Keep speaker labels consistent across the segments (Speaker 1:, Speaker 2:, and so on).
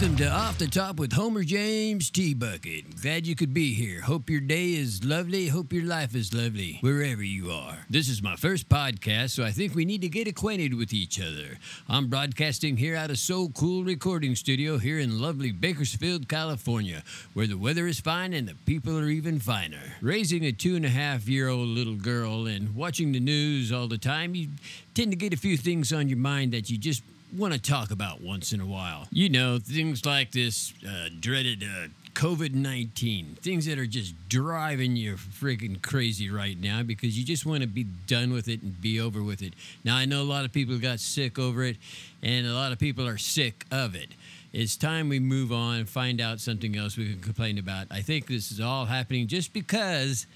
Speaker 1: Welcome to Off the Top with Homer James T Bucket. Glad you could be here. Hope your day is lovely. Hope your life is lovely, wherever you are. This is my first podcast, so I think we need to get acquainted with each other. I'm broadcasting here out of So Cool Recording Studio here in lovely Bakersfield, California, where the weather is fine and the people are even finer. Raising a two and a half year old little girl and watching the news all the time, you tend to get a few things on your mind that you just want to talk about once in a while. You know, things like this uh, dreaded uh, COVID 19, things that are just driving you freaking crazy right now because you just want to be done with it and be over with it. Now, I know a lot of people got sick over it, and a lot of people are sick of it. It's time we move on and find out something else we can complain about. I think this is all happening just because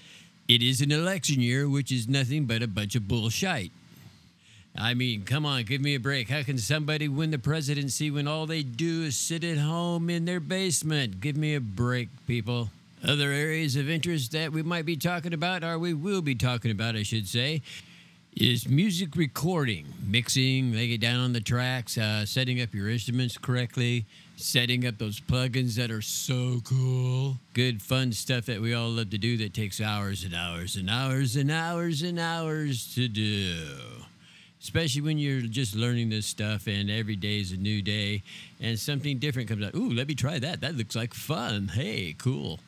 Speaker 1: it is an election year, which is nothing but a bunch of bullshit. I mean, come on, give me a break. How can somebody win the presidency when all they do is sit at home in their basement? Give me a break, people. Other areas of interest that we might be talking about, or we will be talking about, I should say, is music recording, mixing, laying it down on the tracks, uh, setting up your instruments correctly, setting up those plugins that are so cool. Good, fun stuff that we all love to do that takes hours and hours and hours and hours and hours to do especially when you're just learning this stuff and every day is a new day and something different comes out. Ooh, let me try that. That looks like fun. Hey, cool.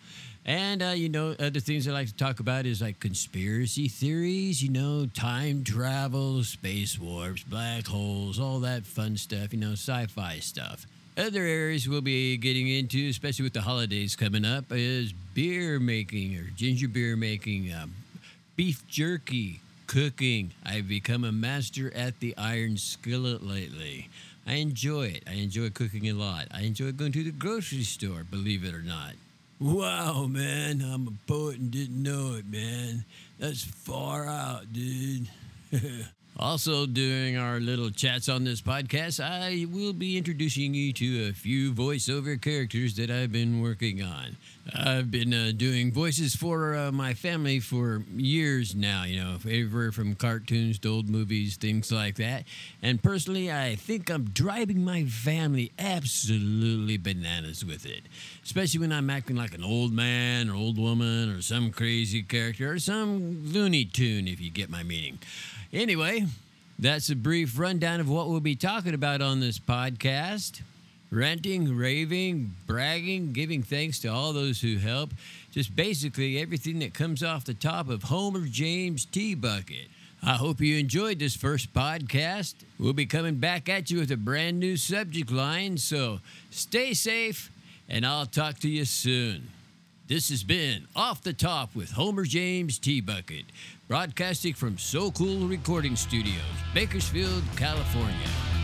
Speaker 1: And, uh, you know, other things I like to talk about is like conspiracy theories, you know, time travel, space warps, black holes, all that fun stuff, you know, sci fi stuff. Other areas we'll be getting into, especially with the holidays coming up, is beer making or ginger beer making, um, beef jerky, cooking. I've become a master at the iron skillet lately. I enjoy it. I enjoy cooking a lot. I enjoy going to the grocery store, believe it or not. Wow, man, I'm a poet and didn't know it, man. That's far out, dude. Also, during our little chats on this podcast, I will be introducing you to a few voiceover characters that I've been working on. I've been uh, doing voices for uh, my family for years now, you know, everywhere from cartoons to old movies, things like that. And personally, I think I'm driving my family absolutely bananas with it, especially when I'm acting like an old man or old woman or some crazy character or some Looney Tune, if you get my meaning. Anyway, that's a brief rundown of what we'll be talking about on this podcast. Ranting, raving, bragging, giving thanks to all those who help. Just basically everything that comes off the top of Homer James T. Bucket. I hope you enjoyed this first podcast. We'll be coming back at you with a brand new subject line, so stay safe and I'll talk to you soon. This has been Off the Top with Homer James T. Bucket, broadcasting from So Cool Recording Studios, Bakersfield, California.